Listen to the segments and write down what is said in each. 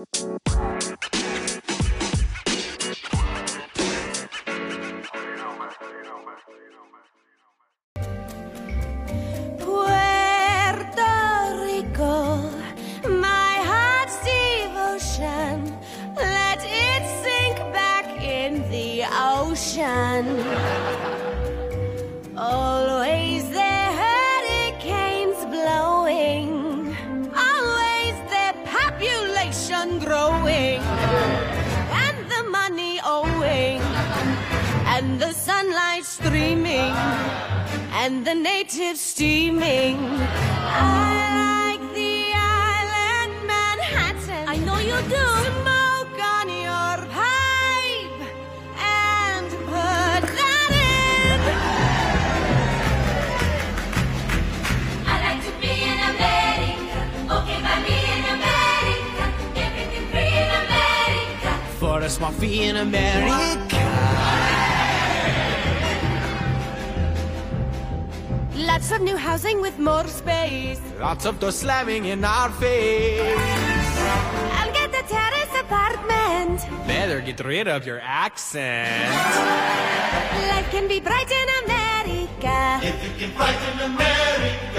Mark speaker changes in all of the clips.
Speaker 1: Música space.
Speaker 2: Lots of doors slamming in our face.
Speaker 1: I'll get a terrace apartment.
Speaker 2: Better get rid of your accent.
Speaker 1: Life can be bright in America.
Speaker 3: Life is so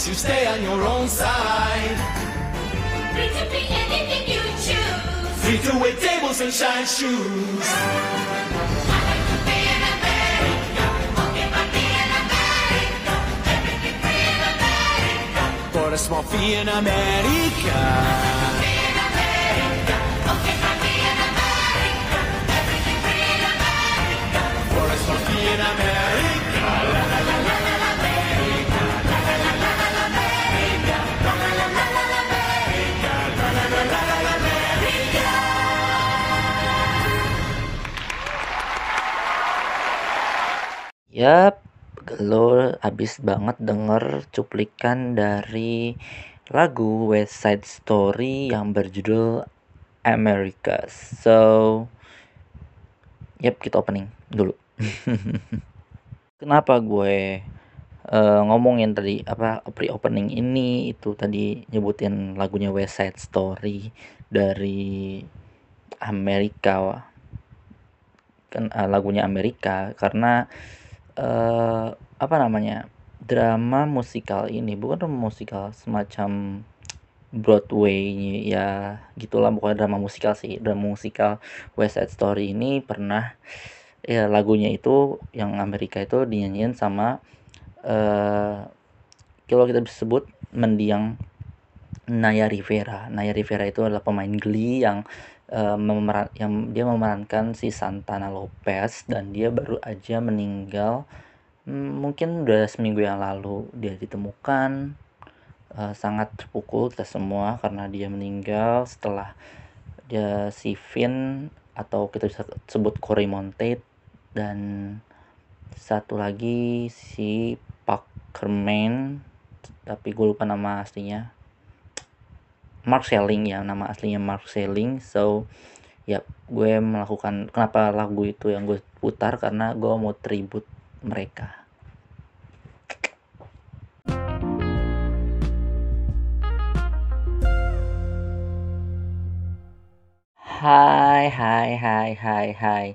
Speaker 3: pride.
Speaker 2: You stay on your own side.
Speaker 3: Free to be anything you choose.
Speaker 2: Free to wait tables and shine shoes.
Speaker 3: I like to be in America. Okay, by me in America. Everything free in America.
Speaker 2: For a small fee in America.
Speaker 4: Yap, lo abis banget denger cuplikan dari lagu West Side Story yang berjudul America. So, yap kita opening dulu. Kenapa gue eh, ngomongin tadi apa pre-opening ini itu tadi nyebutin lagunya West Side Story dari Amerika kan eh, lagunya Amerika karena eh apa namanya drama musikal ini bukan drama musikal semacam Broadway ya gitulah bukan drama musikal sih drama musikal West Side Story ini pernah ya lagunya itu yang Amerika itu dinyanyiin sama eh kalau kita sebut mendiang Naya Rivera. Naya Rivera itu adalah pemain Glee yang eh, memeran yang dia memerankan si Santana Lopez dan dia baru aja meninggal hmm, mungkin udah seminggu yang lalu. Dia ditemukan eh, sangat terpukul kita semua karena dia meninggal. Setelah dia si Finn atau kita bisa sebut Corey Monteith dan satu lagi si Park Kerman tapi gue lupa nama aslinya Mark Selling ya nama aslinya Mark Selling. So ya gue melakukan kenapa lagu itu yang gue putar? Karena gue mau tribute mereka. Hai hai hai hai hai.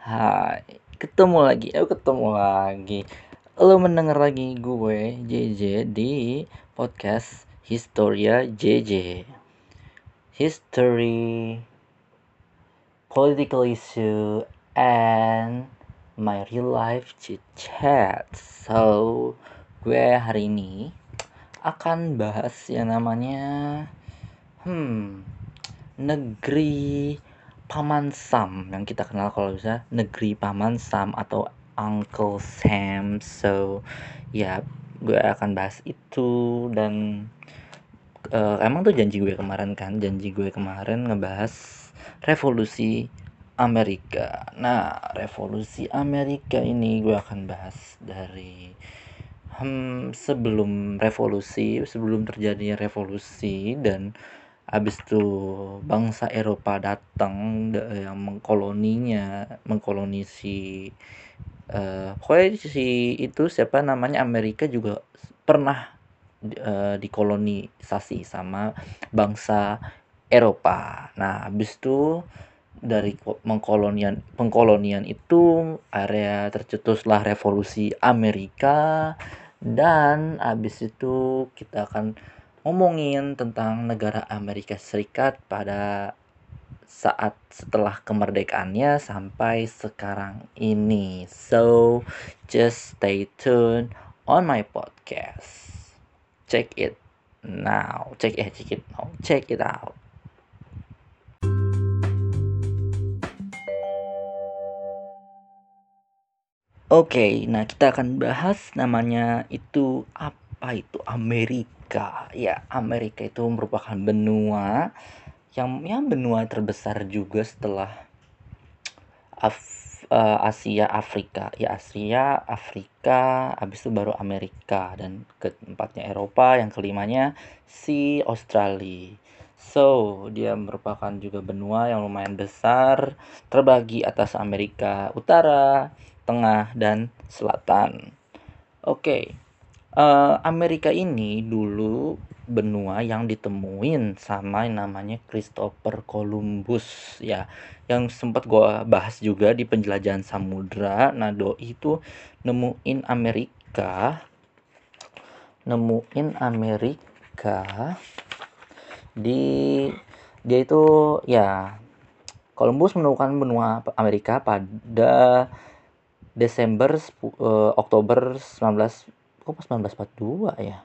Speaker 4: Hai. Ketemu lagi. Aku ketemu lagi. Lo mendengar lagi gue JJ di podcast Historia JJ history political issue and my real life chat. So gue hari ini akan bahas yang namanya hmm negeri Paman Sam yang kita kenal kalau bisa negeri Paman Sam atau Uncle Sam. So ya gue akan bahas itu dan eh, emang tuh janji gue kemarin kan janji gue kemarin ngebahas revolusi Amerika. Nah, revolusi Amerika ini gue akan bahas dari hmm, sebelum revolusi, sebelum terjadinya revolusi dan habis itu bangsa Eropa datang yang mengkoloninya, mengkolonisi uh, pokoknya si itu siapa namanya Amerika juga pernah uh, dikolonisasi sama bangsa Eropa. Nah, habis itu dari pengkolonian pengkolonian itu area tercetuslah revolusi Amerika dan habis itu kita akan ngomongin tentang negara Amerika Serikat pada saat setelah kemerdekaannya sampai sekarang ini. So, just stay tuned on my podcast. Check it now. Check it, check it now. Check it out. Oke, nah kita akan bahas namanya itu apa itu Amerika. Ya, Amerika itu merupakan benua yang ya benua terbesar juga setelah Af, uh, Asia Afrika. Ya, Asia, Afrika, habis itu baru Amerika dan keempatnya Eropa, yang kelimanya si Australia. So, dia merupakan juga benua yang lumayan besar, terbagi atas Amerika Utara, Tengah, dan Selatan. Oke, okay. uh, eh, Amerika ini dulu benua yang ditemuin sama yang namanya Christopher Columbus ya. Yang sempat gue bahas juga di penjelajahan samudra. Nah doi itu nemuin Amerika nemuin Amerika di dia itu ya Columbus menemukan benua Amerika pada Desember uh, Oktober 19 kok 1942 ya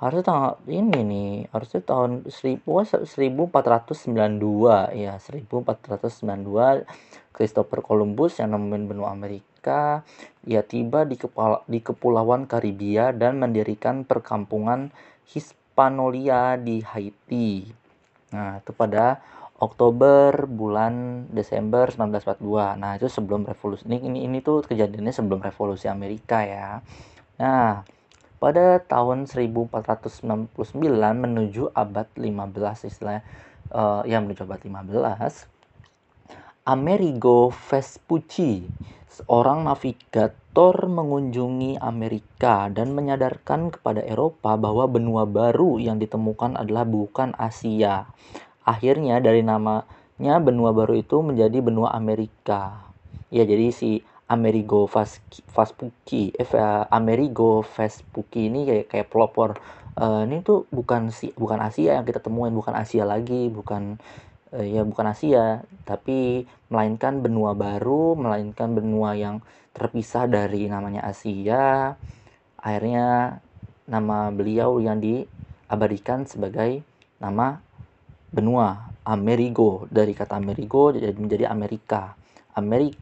Speaker 4: harusnya tanggal ini nih harusnya tahun 1000 1492 ya 1492 Christopher Columbus yang nemuin benua Amerika ia tiba di kepala, di kepulauan Karibia dan mendirikan perkampungan Hispanolia di Haiti nah itu pada Oktober bulan Desember 1942. Nah, itu sebelum revolusi. Ini ini, ini tuh kejadiannya sebelum revolusi Amerika ya. Nah, pada tahun 1499 menuju abad 15 istilah uh, ya menuju abad 15 Amerigo Vespucci seorang navigator mengunjungi Amerika dan menyadarkan kepada Eropa bahwa benua baru yang ditemukan adalah bukan Asia Akhirnya dari namanya benua baru itu menjadi benua Amerika. Ya, jadi si Amerigo Vespucci, eh, Amerigo Vespucci ini kayak kayak pelopor. Uh, ini tuh bukan si bukan Asia yang kita temuin, bukan Asia lagi, bukan uh, ya bukan Asia, tapi melainkan benua baru, melainkan benua yang terpisah dari namanya Asia. Akhirnya nama beliau yang diabadikan sebagai nama benua Amerigo. Dari kata Amerigo jadi menjadi Amerika. Amerik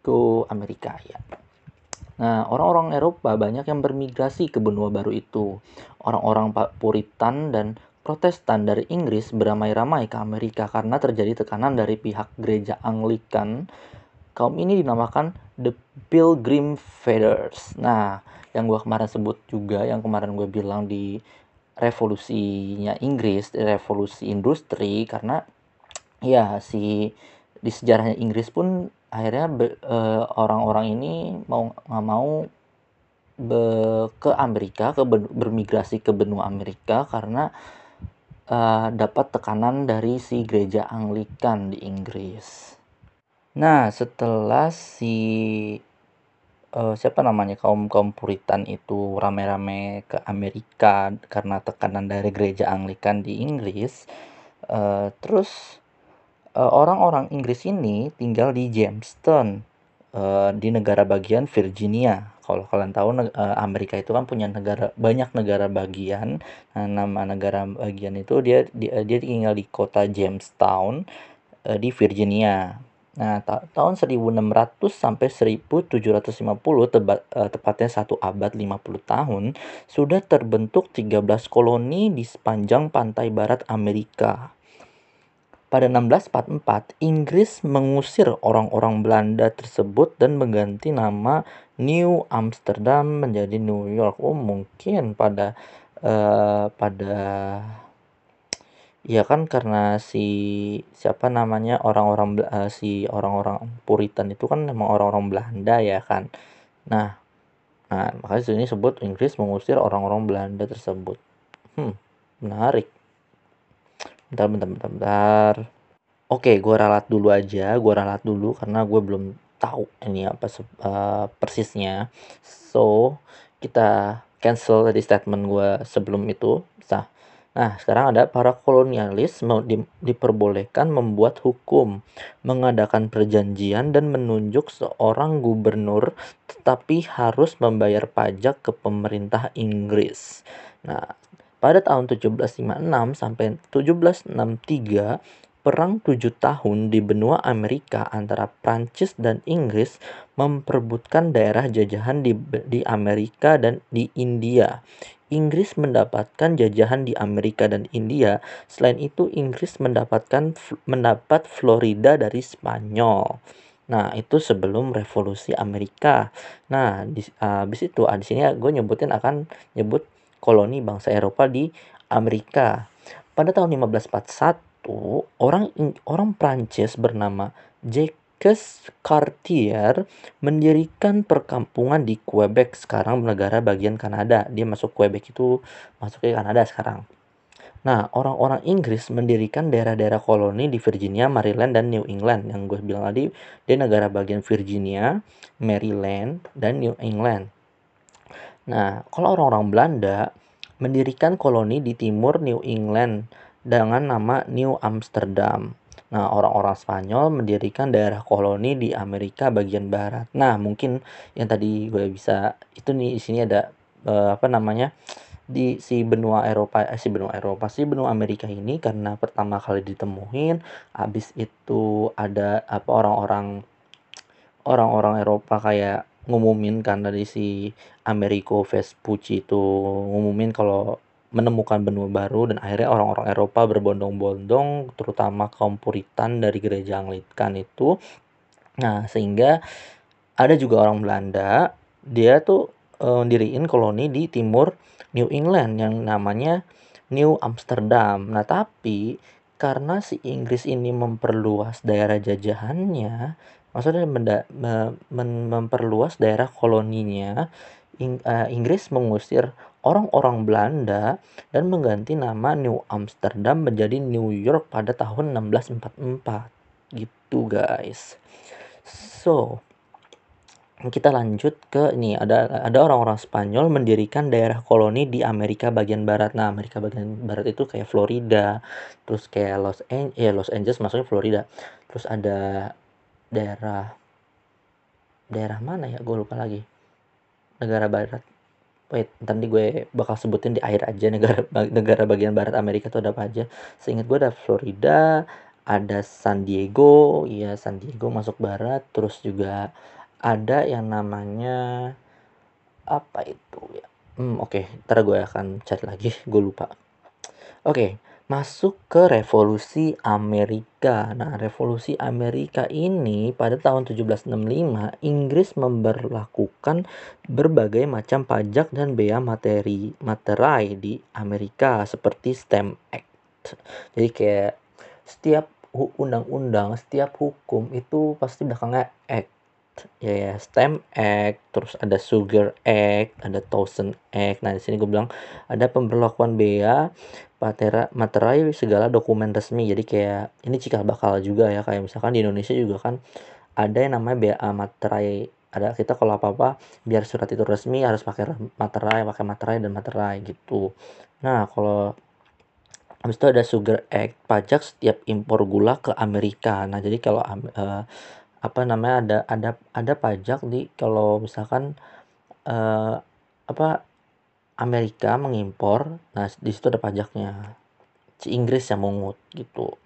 Speaker 4: Amerigo Amerika ya Nah, orang-orang Eropa banyak yang bermigrasi ke benua baru itu. Orang-orang Puritan dan Protestan dari Inggris beramai-ramai ke Amerika karena terjadi tekanan dari pihak gereja Anglikan. Kaum ini dinamakan The Pilgrim Fathers. Nah, yang gue kemarin sebut juga, yang kemarin gue bilang di revolusinya Inggris, revolusi industri karena ya si di sejarahnya Inggris pun akhirnya eh, orang-orang uh, ini mau nggak mau be, ke Amerika, ke bermigrasi ke benua Amerika karena uh, dapat tekanan dari si gereja Anglikan di Inggris. Nah, setelah si uh, siapa namanya kaum-kaum Puritan itu rame-rame ke Amerika karena tekanan dari gereja Anglikan di Inggris. Uh, terus orang-orang Inggris ini tinggal di Jamestown uh, di negara bagian Virginia. Kalau kalian tahu uh, Amerika itu kan punya negara banyak negara bagian. Nah, nama negara bagian itu dia dia, dia tinggal di kota Jamestown uh, di Virginia. Nah, ta tahun 1600 sampai 1750 tebat, uh, tepatnya satu abad 50 tahun, sudah terbentuk 13 koloni di sepanjang pantai barat Amerika. Pada 1644 Inggris mengusir orang-orang Belanda tersebut dan mengganti nama New Amsterdam menjadi New York. Oh, mungkin pada uh, pada ya kan karena si siapa namanya orang-orang uh, si orang-orang Puritan itu kan memang orang-orang Belanda ya kan. Nah, nah makanya sini sebut Inggris mengusir orang-orang Belanda tersebut. Hmm, menarik. Bentar, bentar, bentar, bentar. Oke, gue ralat dulu aja. Gue ralat dulu karena gue belum tahu ini apa uh, persisnya. So, kita cancel tadi statement gue sebelum itu. Nah, nah sekarang ada para kolonialis di, diperbolehkan membuat hukum, mengadakan perjanjian dan menunjuk seorang gubernur, tetapi harus membayar pajak ke pemerintah Inggris. Nah, pada tahun 1756 sampai 1763, Perang tujuh tahun di benua Amerika antara Prancis dan Inggris memperebutkan daerah jajahan di, di Amerika dan di India. Inggris mendapatkan jajahan di Amerika dan India. Selain itu, Inggris mendapatkan mendapat Florida dari Spanyol. Nah, itu sebelum revolusi Amerika. Nah, di, uh, habis itu, uh, di sini gue nyebutin akan nyebut koloni bangsa Eropa di Amerika. Pada tahun 1541, orang orang Prancis bernama Jacques Cartier mendirikan perkampungan di Quebec, sekarang negara bagian Kanada. Dia masuk Quebec itu masuk ke Kanada sekarang. Nah, orang-orang Inggris mendirikan daerah-daerah koloni di Virginia, Maryland, dan New England. Yang gue bilang tadi, dia negara bagian Virginia, Maryland, dan New England. Nah, kalau orang-orang Belanda mendirikan koloni di timur New England dengan nama New Amsterdam. Nah, orang-orang Spanyol mendirikan daerah koloni di Amerika bagian barat. Nah, mungkin yang tadi gue bisa itu nih di sini ada uh, apa namanya? di si benua Eropa eh, si benua Eropa si benua Amerika ini karena pertama kali ditemuin habis itu ada apa orang-orang orang-orang Eropa kayak ngumumin kan dari si Americo Vespucci itu ngumumin kalau menemukan benua baru dan akhirnya orang-orang Eropa berbondong-bondong terutama kaum Puritan dari gereja Anglikan itu. Nah sehingga ada juga orang Belanda dia tuh e, diriin koloni di timur New England yang namanya New Amsterdam. Nah tapi karena si Inggris ini memperluas daerah jajahannya maksudnya menda, me, men, memperluas daerah koloninya Ing, uh, Inggris mengusir orang-orang Belanda dan mengganti nama New Amsterdam menjadi New York pada tahun 1644 gitu guys so kita lanjut ke ini ada ada orang-orang Spanyol mendirikan daerah koloni di Amerika bagian barat. Nah, Amerika bagian barat itu kayak Florida, terus kayak Los Angeles, ya Los Angeles maksudnya Florida. Terus ada daerah daerah mana ya? Gue lupa lagi. Negara barat. Wait nanti gue bakal sebutin di air aja negara negara bagian barat Amerika tuh ada apa aja. Seingat gue ada Florida ada San Diego ya San Diego masuk barat. Terus juga ada yang namanya apa itu ya? Hmm, oke okay. ntar gue akan cari lagi gue lupa. Oke okay masuk ke revolusi Amerika. Nah, revolusi Amerika ini pada tahun 1765 Inggris memperlakukan berbagai macam pajak dan bea materi materai di Amerika seperti Stamp Act. Jadi kayak setiap undang-undang, setiap hukum itu pasti belakangnya act ya ya STEM Act, terus ada Sugar Act, ada Thousand Act. Nah, di sini gue bilang ada pemberlakuan bea patera materai segala dokumen resmi. Jadi kayak ini cikal bakal juga ya kayak misalkan di Indonesia juga kan ada yang namanya bea materai ada kita kalau apa apa biar surat itu resmi harus pakai materai pakai materai dan materai gitu nah kalau habis itu ada Sugar Act pajak setiap impor gula ke Amerika nah jadi kalau uh, apa namanya ada ada ada pajak di kalau misalkan uh, apa Amerika mengimpor nah di situ ada pajaknya. Si Inggris yang mungut gitu.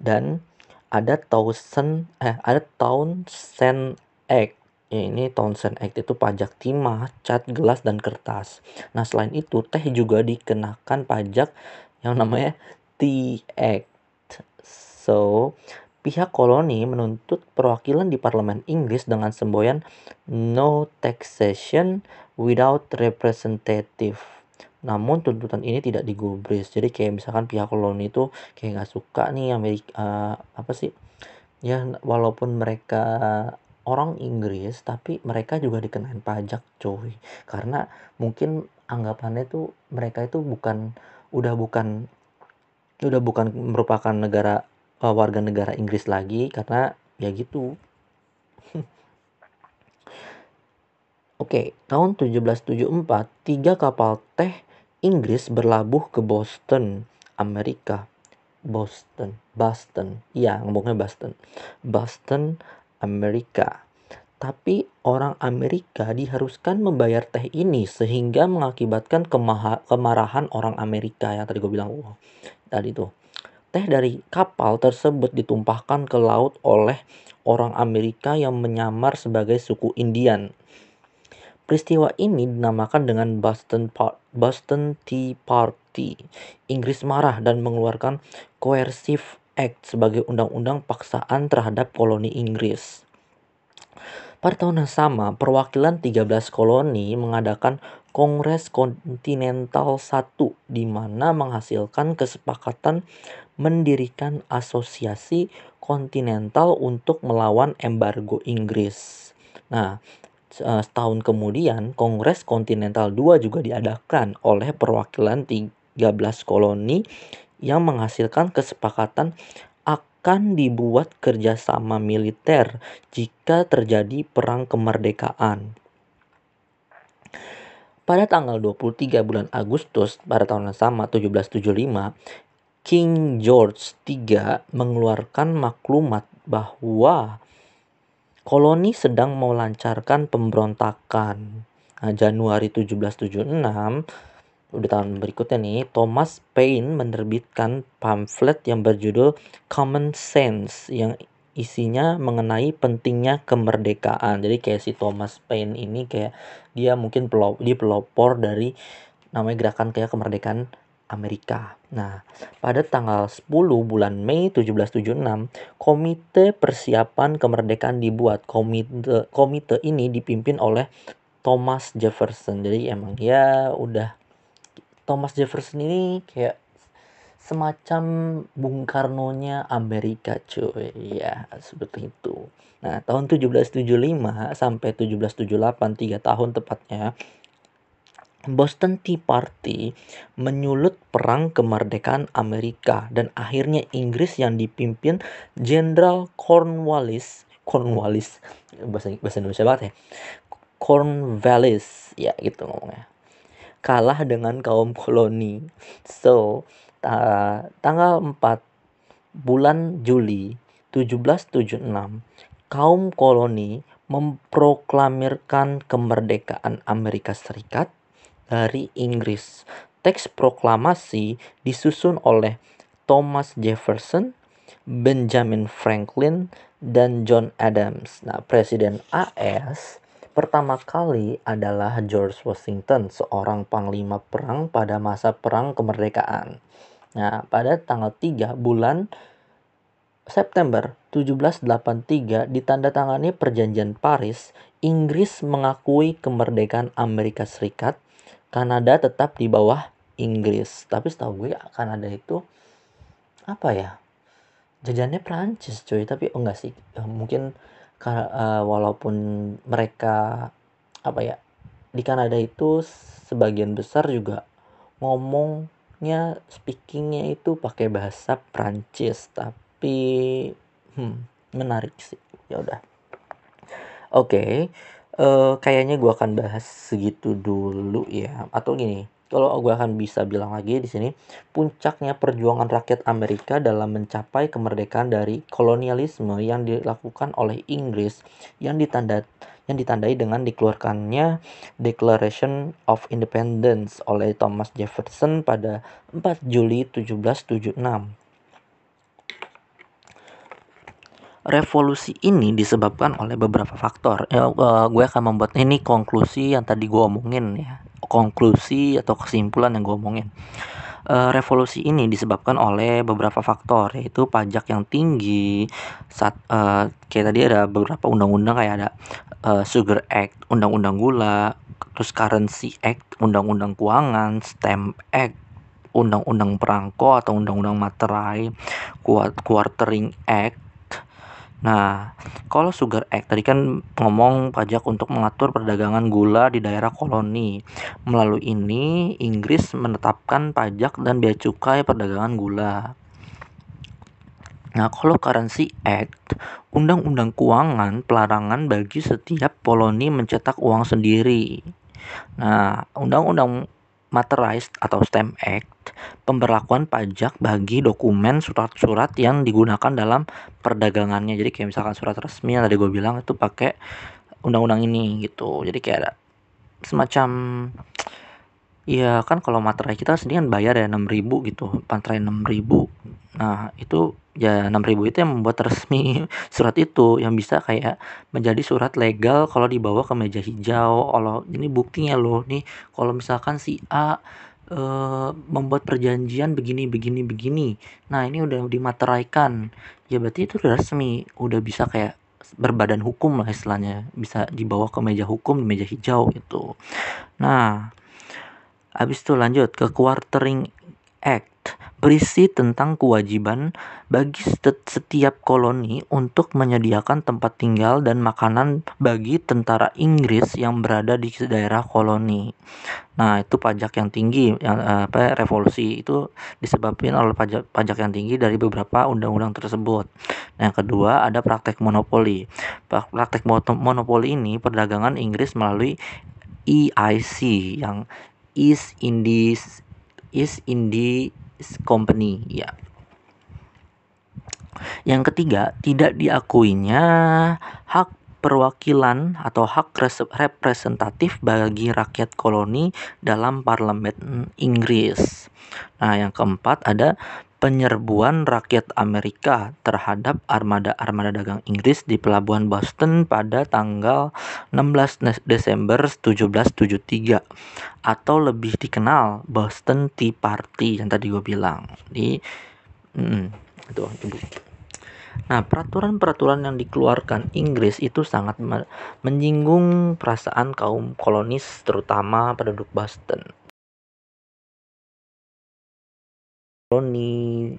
Speaker 4: Dan ada Thousand eh ada Townsend Act. Ya, ini Townsend Act itu pajak timah, cat, gelas dan kertas. Nah selain itu teh juga dikenakan pajak yang namanya Tea Act. So, pihak koloni menuntut perwakilan di parlemen Inggris dengan semboyan no taxation without representative. Namun tuntutan ini tidak digubris. Jadi kayak misalkan pihak koloni itu kayak nggak suka nih Amerika uh, apa sih? Ya walaupun mereka orang Inggris tapi mereka juga dikenain pajak cuy. Karena mungkin anggapannya tuh mereka itu bukan udah bukan udah bukan merupakan negara uh, warga negara Inggris lagi karena ya gitu. Oke, tahun 1774 tiga kapal teh Inggris berlabuh ke Boston, Amerika. Boston, Boston, iya ngomongnya Boston, Boston, Amerika. Tapi orang Amerika diharuskan membayar teh ini sehingga mengakibatkan kemarahan orang Amerika yang tadi gue bilang, wow, tadi tuh. Teh dari kapal tersebut ditumpahkan ke laut oleh orang Amerika yang menyamar sebagai suku Indian. Peristiwa ini dinamakan dengan Boston, Boston Tea Party. Inggris marah dan mengeluarkan Coercive Act sebagai undang-undang paksaan terhadap koloni Inggris. Pada tahun yang sama, perwakilan 13 koloni mengadakan Kongres Kontinental I di mana menghasilkan kesepakatan mendirikan asosiasi kontinental untuk melawan embargo Inggris. Nah, Eh, setahun kemudian Kongres Kontinental II juga diadakan oleh perwakilan 13 koloni yang menghasilkan kesepakatan akan dibuat kerjasama militer jika terjadi perang kemerdekaan. Pada tanggal 23 bulan Agustus pada tahun yang sama 1775, King George III mengeluarkan maklumat bahwa koloni sedang melancarkan pemberontakan. Nah, Januari 1776, udah tahun berikutnya nih, Thomas Paine menerbitkan pamflet yang berjudul Common Sense yang isinya mengenai pentingnya kemerdekaan. Jadi kayak si Thomas Paine ini kayak dia mungkin pelop, dia pelopor dari namanya gerakan kayak kemerdekaan Amerika. Nah, pada tanggal 10 bulan Mei 1776, Komite Persiapan Kemerdekaan dibuat. Komite komite ini dipimpin oleh Thomas Jefferson. Jadi emang ya udah Thomas Jefferson ini kayak semacam Bung Karno-nya Amerika cuy. Ya, seperti itu. Nah, tahun 1775 sampai 1778, 3 tahun tepatnya, Boston Tea Party menyulut perang kemerdekaan Amerika dan akhirnya Inggris yang dipimpin Jenderal Cornwallis Cornwallis bahasa bahasa Indonesia banget ya Cornwallis ya gitu ngomongnya kalah dengan kaum koloni. So ta tanggal 4 bulan Juli 1776 kaum koloni memproklamirkan kemerdekaan Amerika Serikat dari Inggris. Teks proklamasi disusun oleh Thomas Jefferson, Benjamin Franklin, dan John Adams. Nah, Presiden AS pertama kali adalah George Washington, seorang panglima perang pada masa perang kemerdekaan. Nah, pada tanggal 3 bulan September 1783 ditandatangani perjanjian Paris, Inggris mengakui kemerdekaan Amerika Serikat Kanada tetap di bawah Inggris. Tapi setahu gue Kanada itu apa ya? Jajannya Prancis cuy, tapi oh enggak sih. Ya, mungkin uh, walaupun mereka apa ya? Di Kanada itu sebagian besar juga ngomongnya speakingnya itu pakai bahasa Prancis, tapi hmm, menarik sih. Ya udah. Oke. Okay uh, kayaknya gue akan bahas segitu dulu ya. Atau gini kalau gue akan bisa bilang lagi di sini puncaknya perjuangan rakyat Amerika dalam mencapai kemerdekaan dari kolonialisme yang dilakukan oleh Inggris yang ditanda yang ditandai dengan dikeluarkannya Declaration of Independence oleh Thomas Jefferson pada 4 Juli 1776 revolusi ini disebabkan oleh beberapa faktor. Ya, uh, gue akan membuat ini konklusi yang tadi gue omongin ya, konklusi atau kesimpulan yang gue omongin. eh, revolusi ini disebabkan oleh beberapa faktor yaitu pajak yang tinggi saat eh, kayak tadi ada beberapa undang-undang kayak ada eh, Sugar Act, undang-undang gula, terus Currency Act, undang-undang keuangan, Stamp Act, undang-undang perangko atau undang-undang materai, Quar- Quartering Act. Nah, kalau Sugar Act tadi kan ngomong pajak untuk mengatur perdagangan gula di daerah koloni. Melalui ini, Inggris menetapkan pajak dan bea cukai perdagangan gula. Nah, kalau Currency Act, undang-undang keuangan pelarangan bagi setiap koloni mencetak uang sendiri. Nah, undang-undang Materai atau Stamp Act, pemberlakuan pajak bagi dokumen surat-surat yang digunakan dalam perdagangannya. Jadi kayak misalkan surat resmi yang tadi gue bilang itu pakai undang-undang ini gitu. Jadi kayak ada semacam ya kan kalau materai kita sendiri kan bayar ya 6000 gitu materai 6000 nah itu ya 6000 itu yang membuat resmi surat itu yang bisa kayak menjadi surat legal kalau dibawa ke meja hijau kalau ini buktinya loh nih kalau misalkan si A eh, membuat perjanjian begini begini begini. Nah ini udah dimateraikan. Ya berarti itu udah resmi. Udah bisa kayak berbadan hukum lah istilahnya. Bisa dibawa ke meja hukum di meja hijau gitu. Nah habis itu lanjut ke quartering act berisi tentang kewajiban bagi setiap koloni untuk menyediakan tempat tinggal dan makanan bagi tentara Inggris yang berada di daerah koloni. Nah, itu pajak yang tinggi yang eh, apa revolusi itu disebabkan oleh pajak pajak yang tinggi dari beberapa undang-undang tersebut. Nah, yang kedua ada praktek monopoli. Praktek monopoli ini perdagangan Inggris melalui EIC yang East Indies East Indies Company ya yang ketiga tidak diakuinya hak perwakilan atau hak representatif bagi rakyat koloni dalam parlemen Inggris. Nah, yang keempat ada penyerbuan rakyat Amerika terhadap armada-armada dagang Inggris di pelabuhan Boston pada tanggal 16 Desember 1773 atau lebih dikenal Boston Tea Party yang tadi gue bilang di itu Nah, peraturan-peraturan yang dikeluarkan Inggris itu sangat menyinggung perasaan kaum kolonis terutama penduduk Boston. Koloni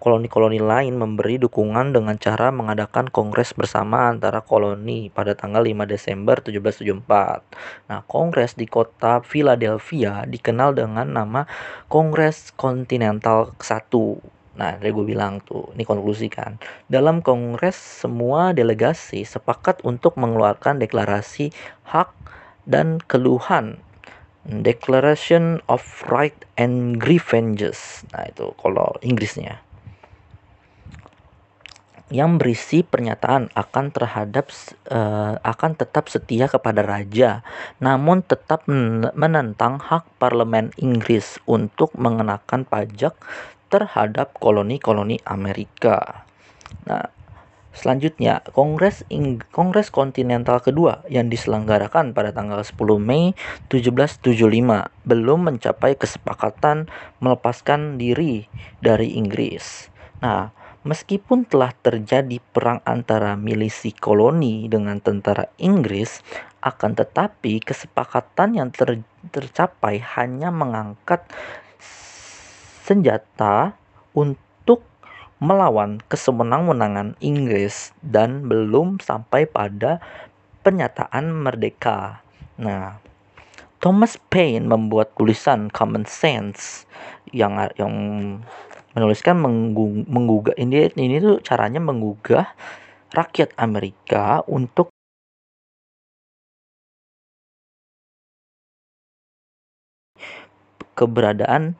Speaker 4: koloni-koloni lain memberi dukungan dengan cara mengadakan kongres bersama antara koloni pada tanggal 5 Desember 1774. Nah, kongres di kota Philadelphia dikenal dengan nama Kongres Kontinental 1. Nah, tadi gue bilang tuh, ini konklusi kan. Dalam kongres semua delegasi sepakat untuk mengeluarkan deklarasi hak dan keluhan Declaration of Right and Grievances. Nah, itu kalau Inggrisnya. Yang berisi pernyataan akan terhadap uh, akan tetap setia kepada raja, namun tetap menentang hak parlemen Inggris untuk mengenakan pajak terhadap koloni-koloni Amerika. Nah, Selanjutnya, Kongres Ing Kongres Kontinental kedua yang diselenggarakan pada tanggal 10 Mei 1775 belum mencapai kesepakatan melepaskan diri dari Inggris. Nah, meskipun telah terjadi perang antara milisi koloni dengan tentara Inggris, akan tetapi kesepakatan yang ter tercapai hanya mengangkat senjata untuk melawan kesewenang-wenangan Inggris dan belum sampai pada pernyataan merdeka. Nah, Thomas Paine membuat tulisan Common Sense yang yang menuliskan menggugah ini ini tuh caranya menggugah rakyat Amerika untuk keberadaan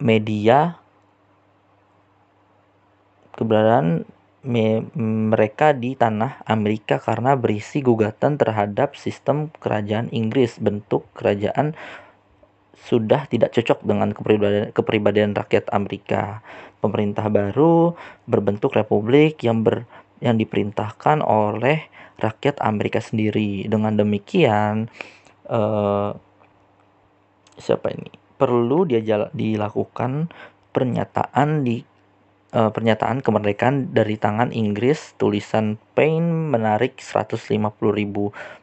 Speaker 4: media keberadaan me mereka di tanah Amerika karena berisi gugatan terhadap sistem kerajaan Inggris bentuk kerajaan sudah tidak cocok dengan kepribadian, kepribadian rakyat Amerika. Pemerintah baru berbentuk republik yang ber, yang diperintahkan oleh rakyat Amerika sendiri. Dengan demikian, uh, siapa ini? perlu dia dilakukan pernyataan di eh, pernyataan kemerdekaan dari tangan Inggris tulisan Paine menarik 150.000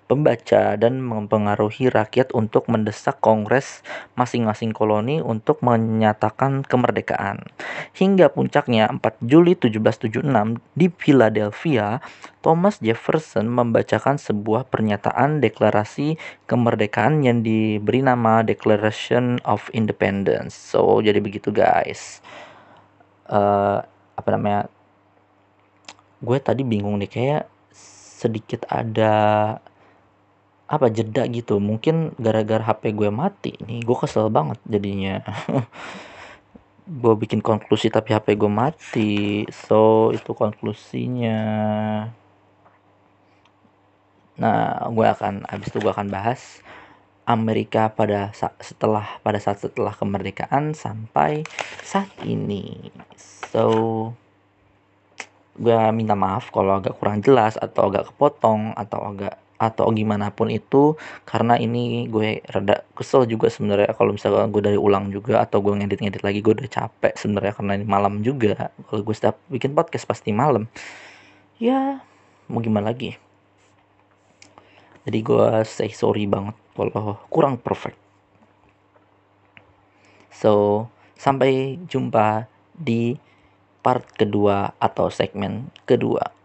Speaker 4: pembaca dan mempengaruhi rakyat untuk mendesak kongres masing-masing koloni untuk menyatakan kemerdekaan. Hingga puncaknya 4 Juli 1776 di Philadelphia, Thomas Jefferson membacakan sebuah pernyataan deklarasi kemerdekaan yang diberi nama Declaration of Independence. So, jadi begitu guys. Eh, apa namanya? Gue tadi bingung nih kayak sedikit ada apa jeda gitu. Mungkin gara-gara HP gue mati nih. Gue kesel banget jadinya. gue bikin konklusi tapi HP gue mati. So, itu konklusinya. Nah, gue akan habis itu gue akan bahas Amerika pada setelah pada saat setelah kemerdekaan sampai saat ini. So, gue minta maaf kalau agak kurang jelas atau agak kepotong atau agak atau gimana pun itu karena ini gue rada kesel juga sebenarnya kalau misalnya gue dari ulang juga atau gue ngedit-ngedit lagi gue udah capek sebenarnya karena ini malam juga. Kalau gue setiap bikin podcast pasti malam. Ya mau gimana lagi? Jadi gue say sorry banget Uh, kurang perfect so sampai jumpa di part kedua atau segmen kedua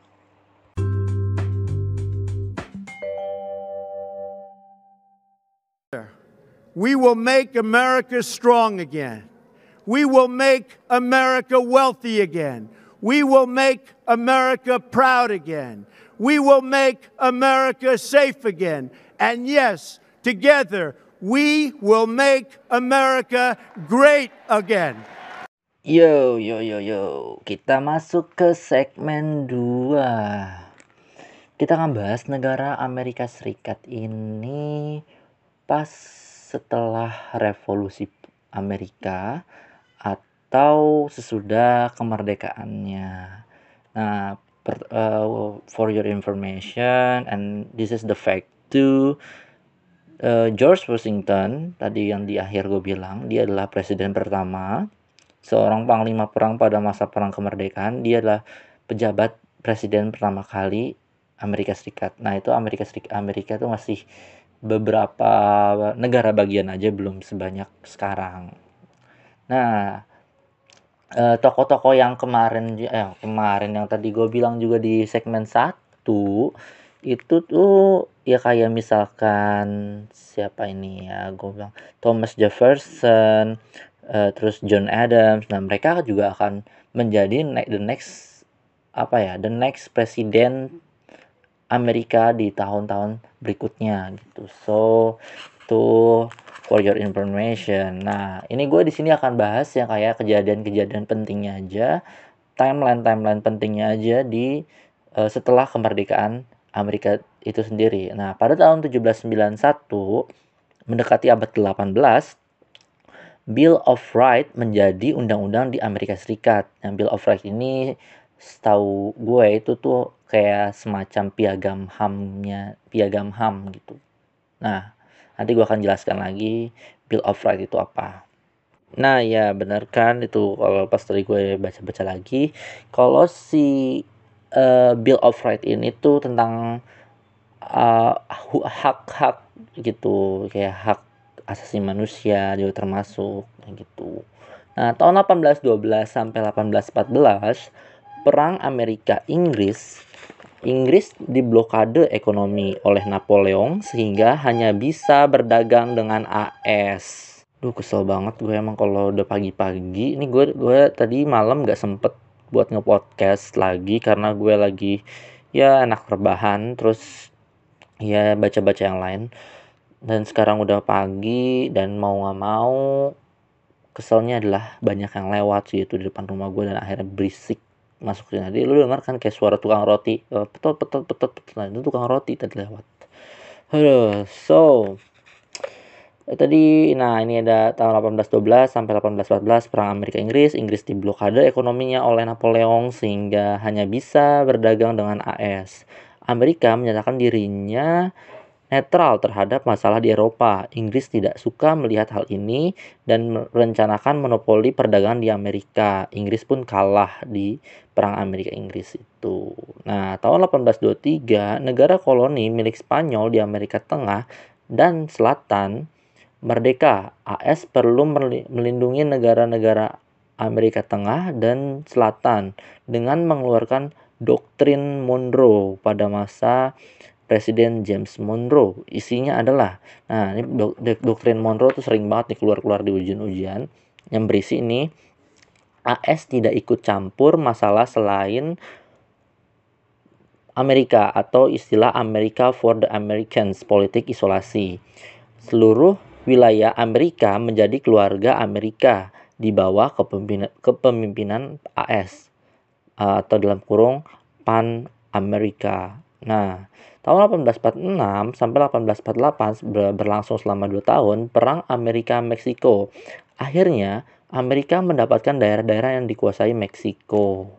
Speaker 2: We will make America strong again. We will make America wealthy again. We will make America proud again. We will make America safe again. And yes, together, we will make America great again.
Speaker 4: Yo yo yo yo, kita masuk ke segmen 2. Kita akan bahas negara Amerika Serikat ini pas setelah revolusi Amerika atau sesudah kemerdekaannya. Nah, per- uh, for your information and this is the fact too. Uh, George Washington tadi yang di akhir gue bilang dia adalah presiden pertama seorang panglima perang pada masa perang kemerdekaan. Dia adalah pejabat presiden pertama kali Amerika Serikat. Nah itu Amerika Serikat Amerika itu masih beberapa negara bagian aja belum sebanyak sekarang. Nah eh, toko-toko yang kemarin eh, kemarin yang tadi gue bilang juga di segmen satu itu tuh ya kayak misalkan siapa ini ya gue bilang Thomas Jefferson eh, terus John Adams. Nah mereka juga akan menjadi the next apa ya the next presiden Amerika di tahun-tahun berikutnya gitu. So tuh for your information. Nah ini gue di sini akan bahas yang kayak kejadian-kejadian pentingnya aja timeline timeline pentingnya aja di eh, setelah kemerdekaan Amerika itu sendiri. Nah, pada tahun 1791 mendekati abad ke-18 Bill of Rights menjadi undang-undang di Amerika Serikat. Yang Bill of Rights ini setahu gue itu tuh kayak semacam piagam HAM-nya, piagam HAM gitu. Nah, nanti gue akan jelaskan lagi Bill of Rights itu apa. Nah, ya benar kan itu kalau pas tadi gue baca-baca lagi, kalau si eh, Bill of Rights ini tuh tentang eh, hak-hak gitu, kayak hak asasi manusia juga termasuk gitu. Nah, tahun 1812 sampai 1814 perang Amerika Inggris Inggris diblokade ekonomi oleh Napoleon sehingga hanya bisa berdagang dengan AS. Duh kesel banget gue emang kalau udah pagi-pagi. Ini gue gue tadi malam gak sempet buat ngepodcast lagi karena gue lagi ya anak rebahan terus ya baca-baca yang lain. Dan sekarang udah pagi dan mau nggak mau keselnya adalah banyak yang lewat sih itu di depan rumah gue dan akhirnya berisik masuk sini. Jadi lu denger kan kayak suara tukang roti, eh, petot petot petot petot. Nah, itu tukang roti tadi lewat. Aduh, so tadi nah ini ada tahun 1812 sampai 1814 perang Amerika Inggris. Inggris diblokade ekonominya oleh Napoleon sehingga hanya bisa berdagang dengan AS. Amerika menyatakan dirinya netral terhadap masalah di Eropa. Inggris tidak suka melihat hal ini dan merencanakan monopoli perdagangan di Amerika. Inggris pun kalah di Perang Amerika Inggris itu. Nah, tahun 1823, negara koloni milik Spanyol di Amerika Tengah dan Selatan merdeka. AS perlu melindungi negara-negara Amerika Tengah dan Selatan dengan mengeluarkan doktrin Monroe pada masa Presiden James Monroe. Isinya adalah, nah ini dok, doktrin Monroe tuh sering banget nih keluar-keluar di ujian-ujian yang berisi ini AS tidak ikut campur masalah selain Amerika atau istilah Amerika for the Americans, politik isolasi. Seluruh wilayah Amerika menjadi keluarga Amerika di bawah kepemimpinan, AS atau dalam kurung Pan Amerika. Nah, Tahun 1846 sampai 1848 berlangsung selama 2 tahun Perang Amerika-Meksiko. Akhirnya, Amerika mendapatkan daerah-daerah yang dikuasai Meksiko.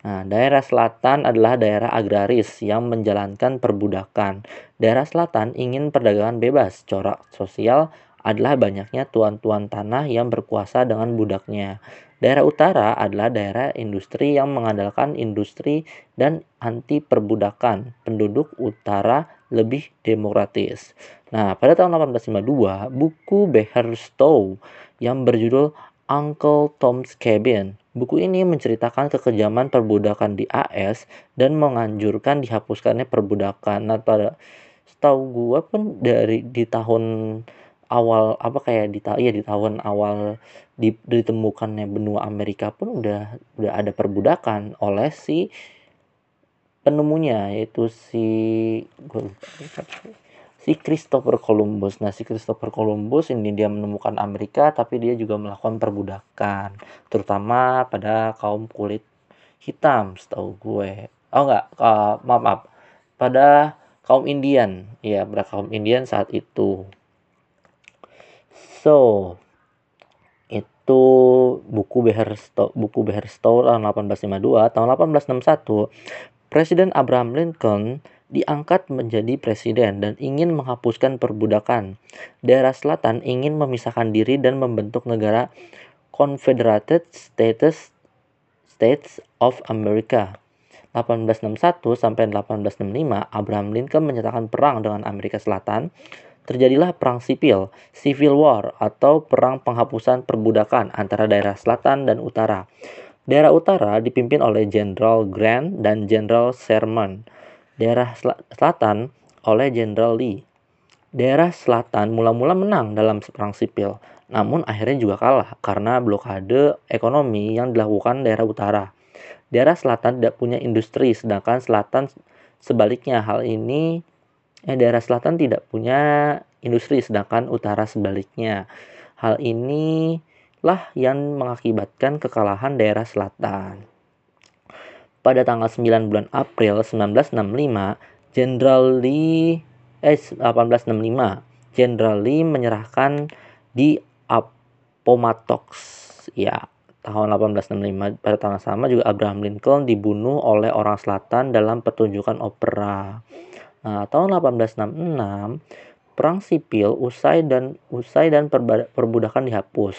Speaker 4: Nah, daerah selatan adalah daerah agraris yang menjalankan perbudakan. Daerah selatan ingin perdagangan bebas. Corak sosial adalah banyaknya tuan-tuan tanah yang berkuasa dengan budaknya. Daerah utara adalah daerah industri yang mengandalkan industri dan anti perbudakan. Penduduk utara lebih demokratis. Nah, pada tahun 1852, buku Stowe yang berjudul Uncle Tom's Cabin. Buku ini menceritakan kekejaman perbudakan di AS dan menganjurkan dihapuskannya perbudakan. Nah, pada setahu gue pun dari di tahun awal apa kayak di iya di tahun awal di, ditemukannya benua Amerika pun udah udah ada perbudakan oleh si penemunya yaitu si si Christopher Columbus. Nah, si Christopher Columbus ini dia menemukan Amerika tapi dia juga melakukan perbudakan terutama pada kaum kulit hitam setahu gue. Oh enggak, uh, maaf, maaf. Pada kaum Indian. Ya, pada kaum Indian saat itu. So, itu buku Beherstow, buku Beherstow tahun 1852, tahun 1861, Presiden Abraham Lincoln diangkat menjadi presiden dan ingin menghapuskan perbudakan. Daerah selatan ingin memisahkan diri dan membentuk negara Confederated States States of America. 1861 sampai 1865, Abraham Lincoln menyatakan perang dengan Amerika Selatan terjadilah perang sipil, civil war atau perang penghapusan perbudakan antara daerah selatan dan utara. Daerah utara dipimpin oleh Jenderal Grant dan Jenderal Sherman. Daerah sel selatan oleh Jenderal Lee. Daerah selatan mula-mula menang dalam perang sipil, namun akhirnya juga kalah karena blokade ekonomi yang dilakukan daerah utara. Daerah selatan tidak punya industri, sedangkan selatan sebaliknya hal ini eh, daerah selatan tidak punya industri sedangkan utara sebaliknya. Hal inilah yang mengakibatkan kekalahan daerah selatan. Pada tanggal 9 bulan April 1965, Jenderal Lee eh 1865, Jenderal Lee menyerahkan di Appomattox. Ya, tahun 1865 pada tanggal sama juga Abraham Lincoln dibunuh oleh orang selatan dalam pertunjukan opera. Nah, tahun 1866 perang sipil usai dan usai dan perbudakan dihapus.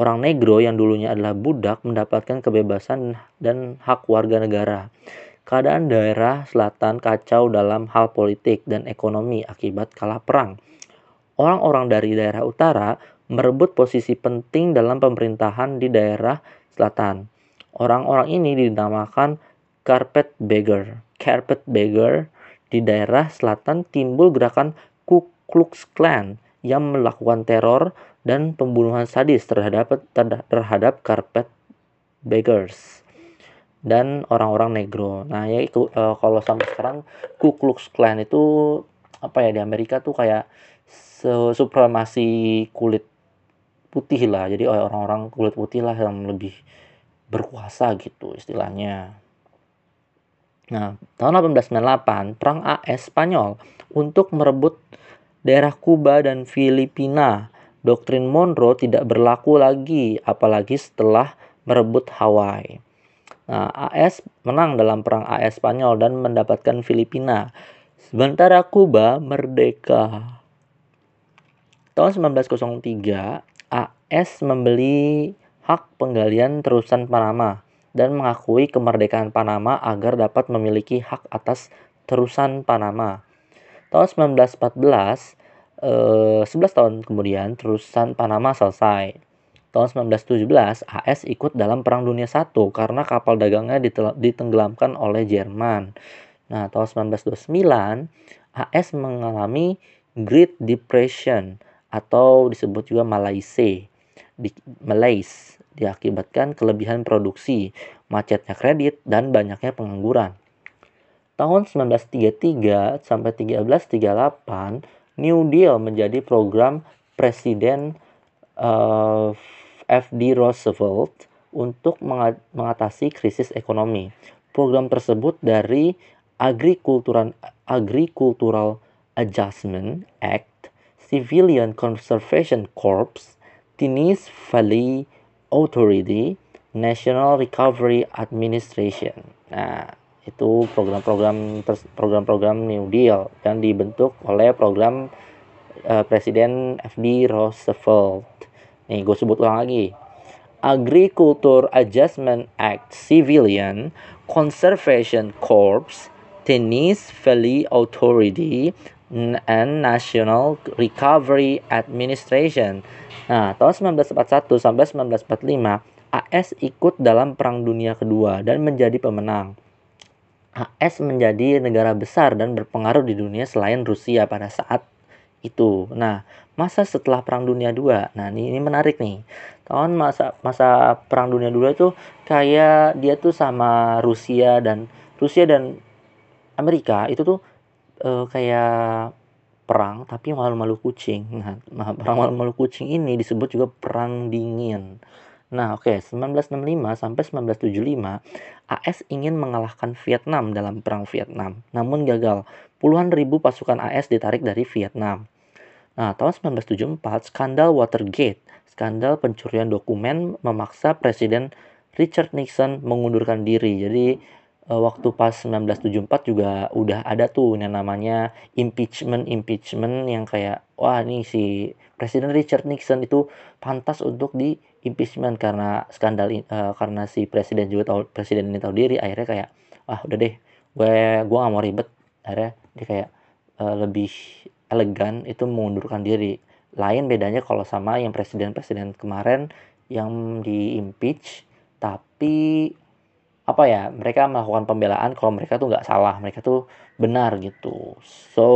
Speaker 4: Orang negro yang dulunya adalah budak mendapatkan kebebasan dan hak warga negara. Keadaan daerah selatan kacau dalam hal politik dan ekonomi akibat kalah perang. Orang-orang dari daerah utara merebut posisi penting dalam pemerintahan di daerah selatan. Orang-orang ini dinamakan carpet beggar. Carpet beggar di daerah selatan timbul gerakan Ku Klux Klan yang melakukan teror dan pembunuhan sadis terhadap terhadap carpet beggars dan orang-orang negro. Nah, ya itu uh, kalau sampai sekarang Ku Klux Klan itu apa ya di Amerika tuh kayak supremasi kulit putih lah. Jadi orang-orang kulit putih lah yang lebih berkuasa gitu istilahnya. Nah, tahun 1898, Perang AS Spanyol untuk merebut daerah Kuba dan Filipina. Doktrin Monroe tidak berlaku lagi, apalagi setelah merebut Hawaii. Nah, AS menang dalam Perang AS Spanyol dan mendapatkan Filipina. Sementara Kuba merdeka. Tahun 1903, AS membeli hak penggalian terusan Panama dan mengakui kemerdekaan Panama agar dapat memiliki hak atas terusan Panama. Tahun 1914, eh, 11 tahun kemudian terusan Panama selesai. Tahun 1917, AS ikut dalam Perang Dunia I karena kapal dagangnya ditenggelamkan oleh Jerman. Nah, tahun 1929, AS mengalami Great Depression atau disebut juga Malaise. Di, Malaise diakibatkan kelebihan produksi, macetnya kredit, dan banyaknya pengangguran. Tahun 1933 sampai 1338, New Deal menjadi program Presiden uh, FD Roosevelt untuk menga- mengatasi krisis ekonomi. Program tersebut dari Agricultural, Agricultural Adjustment Act, Civilian Conservation Corps, Tennessee Valley Authority, National Recovery Administration. Nah, itu program-program program-program New Deal yang dibentuk oleh program eh, Presiden FD Roosevelt. Nih, gue sebut ulang lagi. Agriculture Adjustment Act Civilian Conservation Corps, Tennessee Valley Authority, and National Recovery Administration. Nah, tahun 1941 sampai 1945, AS ikut dalam Perang Dunia Kedua dan menjadi pemenang. AS menjadi negara besar dan berpengaruh di dunia selain Rusia pada saat itu. Nah, masa setelah Perang Dunia II. Nah, ini, ini menarik nih. Tahun masa masa Perang Dunia II itu kayak dia tuh sama Rusia dan Rusia dan Amerika itu tuh eh, kayak perang tapi malu-malu kucing. Nah, perang malu-malu kucing ini disebut juga perang dingin. Nah, oke, 1965 sampai 1975, AS ingin mengalahkan Vietnam dalam perang Vietnam, namun gagal. Puluhan ribu pasukan AS ditarik dari Vietnam. Nah, tahun 1974, skandal Watergate, skandal pencurian dokumen memaksa Presiden Richard Nixon mengundurkan diri. Jadi eh, waktu pas 1974 juga udah ada tuh yang namanya impeachment impeachment yang kayak wah ini si Presiden Richard Nixon itu pantas untuk di impeachment karena skandal eh, karena si presiden juga tahu presiden ini tahu diri akhirnya kayak ah udah deh gue gue gak mau ribet. Akhirnya dia kayak eh, lebih elegan itu mengundurkan diri. Lain bedanya kalau sama yang presiden-presiden kemarin yang di impeach tapi apa ya mereka melakukan pembelaan kalau mereka tuh nggak salah mereka tuh benar gitu. So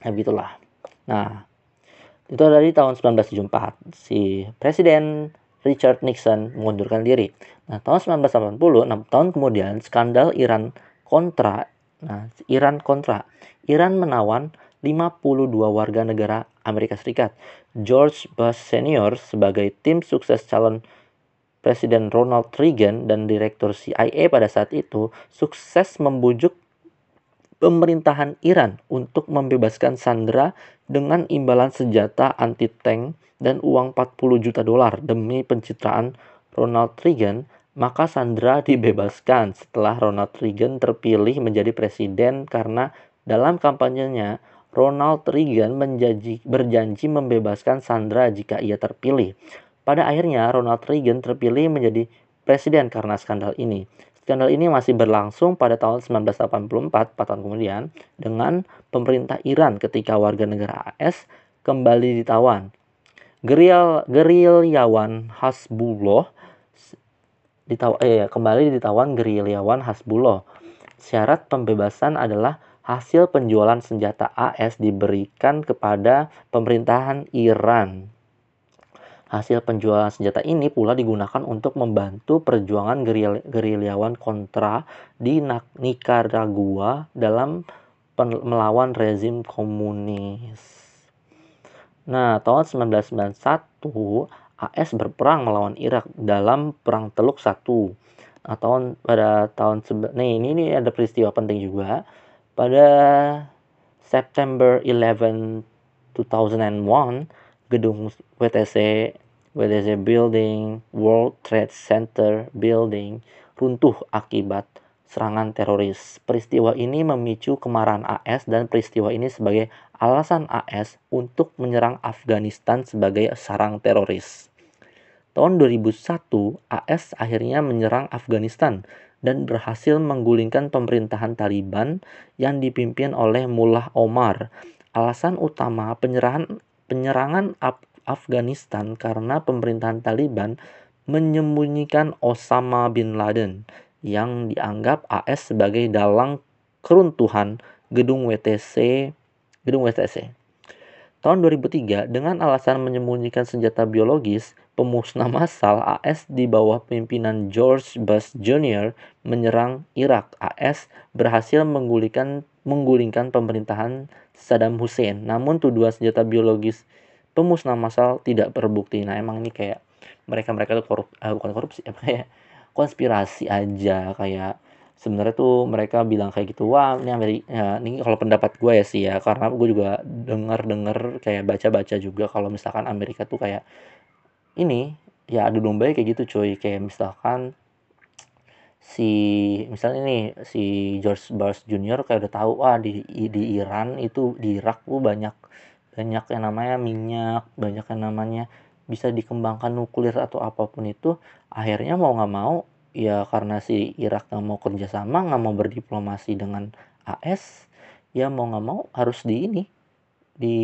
Speaker 4: ya gitulah nah itu dari tahun 1974 si presiden Richard Nixon mengundurkan diri. Nah tahun 1980 enam tahun kemudian skandal Iran kontra. Nah Iran kontra. Iran menawan 52 warga negara Amerika Serikat. George Bush Senior sebagai tim sukses calon Presiden Ronald Reagan dan Direktur CIA pada saat itu sukses membujuk pemerintahan Iran untuk membebaskan Sandra dengan imbalan senjata anti-tank dan uang 40 juta dolar demi pencitraan Ronald Reagan, maka Sandra dibebaskan setelah Ronald Reagan terpilih menjadi presiden karena dalam kampanyenya Ronald Reagan menjanji, berjanji membebaskan Sandra jika ia terpilih. Pada akhirnya Ronald Reagan terpilih menjadi presiden karena skandal ini. Skandal ini masih berlangsung pada tahun 1984, 4 tahun kemudian, dengan pemerintah Iran ketika warga negara AS kembali ditawan. Geril, gerilyawan Hasbullah ditaw eh, kembali ditawan gerilyawan Hasbullah. Syarat pembebasan adalah hasil penjualan senjata AS diberikan kepada pemerintahan Iran. Hasil penjualan senjata ini pula digunakan untuk membantu perjuangan geril- gerilyawan kontra di Nicaragua dalam melawan rezim komunis. Nah, tahun 1991 AS berperang melawan Irak dalam Perang Teluk Satu. Nah, tahun pada tahun nih ini, ini ada peristiwa penting juga pada September 11 2001 gedung WTC WTC Building World Trade Center Building runtuh akibat serangan teroris. Peristiwa ini memicu kemarahan AS dan peristiwa ini sebagai alasan AS untuk menyerang Afghanistan sebagai sarang teroris. Tahun 2001, AS akhirnya menyerang Afghanistan dan berhasil menggulingkan pemerintahan Taliban yang dipimpin oleh Mullah Omar. Alasan utama penyerahan penyerangan Af Afghanistan karena pemerintahan Taliban menyembunyikan Osama bin Laden yang dianggap AS sebagai dalang keruntuhan gedung WTC gedung WTC. Tahun 2003, dengan alasan menyembunyikan senjata biologis, pemusnah massal AS di bawah pimpinan George Bush Jr. menyerang Irak. AS berhasil menggulingkan, menggulingkan pemerintahan Saddam Hussein. Namun tuduhan senjata biologis pemusnah massal tidak terbukti. Nah, emang ini kayak mereka-mereka itu korup, eh, bukan korupsi, apa ya? konspirasi aja kayak sebenarnya tuh mereka bilang kayak gitu wah ini Amerika ya, ini kalau pendapat gue ya sih ya karena gue juga dengar dengar kayak baca baca juga kalau misalkan Amerika tuh kayak ini ya adu domba kayak gitu cuy kayak misalkan si misalnya ini si George Bush Junior kayak udah tahu wah di di Iran itu di Irak tuh banyak banyak yang namanya minyak banyak yang namanya bisa dikembangkan nuklir atau apa pun itu. Akhirnya mau nggak mau ya karena si Irak nggak mau kerjasama nggak mau berdiplomasi dengan AS ya mau nggak mau harus di ini di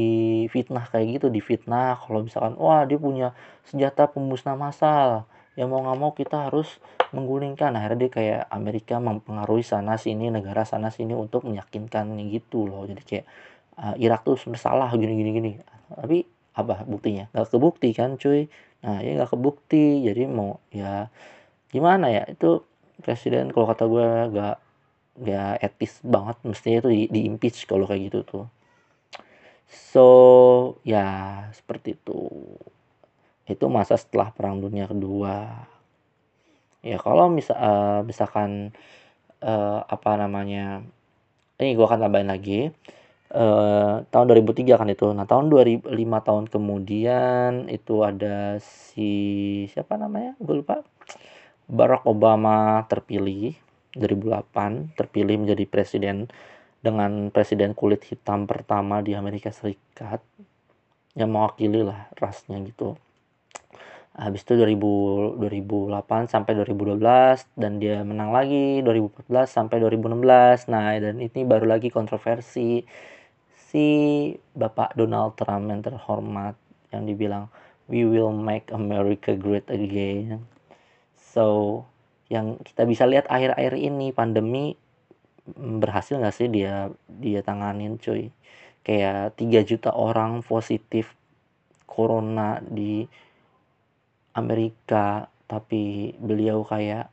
Speaker 4: fitnah kayak gitu di fitnah. Kalau misalkan wah dia punya senjata pemusnah massal ya mau nggak mau kita harus menggulingkan. Akhirnya dia kayak Amerika mempengaruhi sana sini negara sana sini untuk meyakinkan gitu loh. Jadi kayak uh, Irak tuh sebenarnya salah gini gini gini. Tapi apa buktinya? Nggak kebukti kan cuy? Nah ya nggak kebukti. Jadi mau ya gimana ya? Itu presiden kalau kata gue nggak nggak etis banget mestinya itu di, di impeach kalau kayak gitu tuh. So ya seperti itu. Itu masa setelah perang dunia kedua ya kalau misal uh, misalkan uh, apa namanya ini gue akan tambahin lagi Uh, tahun 2003 kan itu. Nah, tahun 2005 tahun kemudian itu ada si siapa namanya? Gue lupa. Barack Obama terpilih 2008, terpilih menjadi presiden dengan presiden kulit hitam pertama di Amerika Serikat yang mewakili lah rasnya gitu. Habis itu 2000, 2008 sampai 2012 dan dia menang lagi 2014 sampai 2016. Nah, dan ini baru lagi kontroversi si Bapak Donald Trump yang terhormat yang dibilang we will make America great again. So yang kita bisa lihat akhir-akhir ini pandemi berhasil nggak sih dia dia tanganin cuy kayak 3 juta orang positif corona di Amerika tapi beliau kayak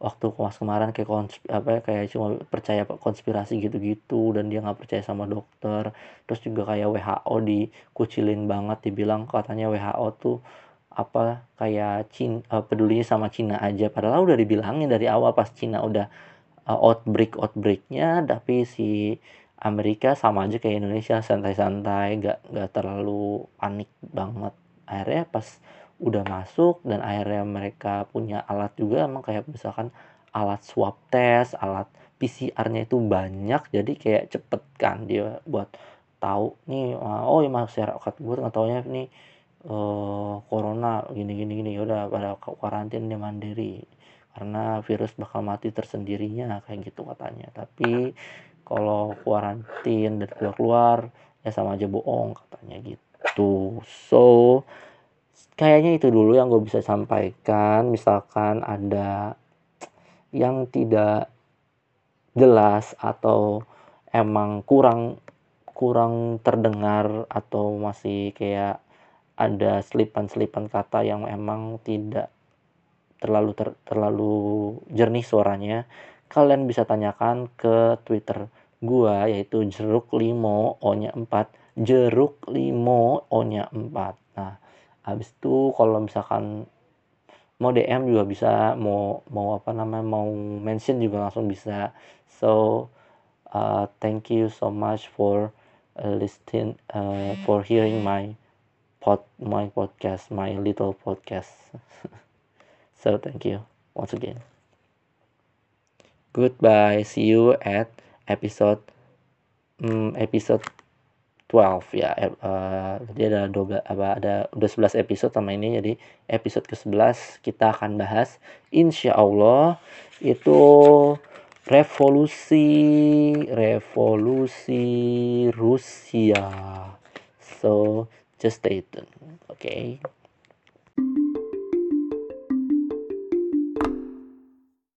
Speaker 4: waktu kemarin kayak konsp apa ya, kayak cuma percaya konspirasi gitu-gitu dan dia nggak percaya sama dokter. Terus juga kayak WHO dikucilin banget dibilang katanya WHO tuh apa kayak Cina uh, pedulinya sama Cina aja. Padahal udah dibilangin dari awal pas Cina udah uh, outbreak outbreaknya tapi si Amerika sama aja kayak Indonesia santai-santai gak nggak terlalu panik banget. Akhirnya pas udah masuk dan akhirnya mereka punya alat juga emang kayak misalkan alat swab test, alat PCR-nya itu banyak jadi kayak cepet kan dia buat tahu nih oh ya masyarakat gue nggak taunya nih uh, corona gini gini gini. Udah pada karantin di mandiri karena virus bakal mati tersendirinya kayak gitu katanya. Tapi kalau kuarantin dan keluar keluar ya sama aja bohong katanya gitu. So kayaknya itu dulu yang gue bisa sampaikan. Misalkan ada yang tidak jelas atau emang kurang kurang terdengar atau masih kayak ada selipan-selipan kata yang emang tidak terlalu ter, terlalu jernih suaranya kalian bisa tanyakan ke Twitter gua yaitu jeruk limo o-nya 4 jeruk limo o-nya 4 nah habis itu kalau misalkan mau DM juga bisa mau mau apa namanya mau mention juga langsung bisa. So uh, thank you so much for uh, listening uh, for hearing my pod my podcast my little podcast. So thank you once again. Goodbye. See you at episode hmm, episode 12 ya uh, jadi ada 12 apa ada udah 11 episode sama ini jadi episode ke-11 kita akan bahas insya Allah itu revolusi revolusi Rusia so just stay tuned oke okay?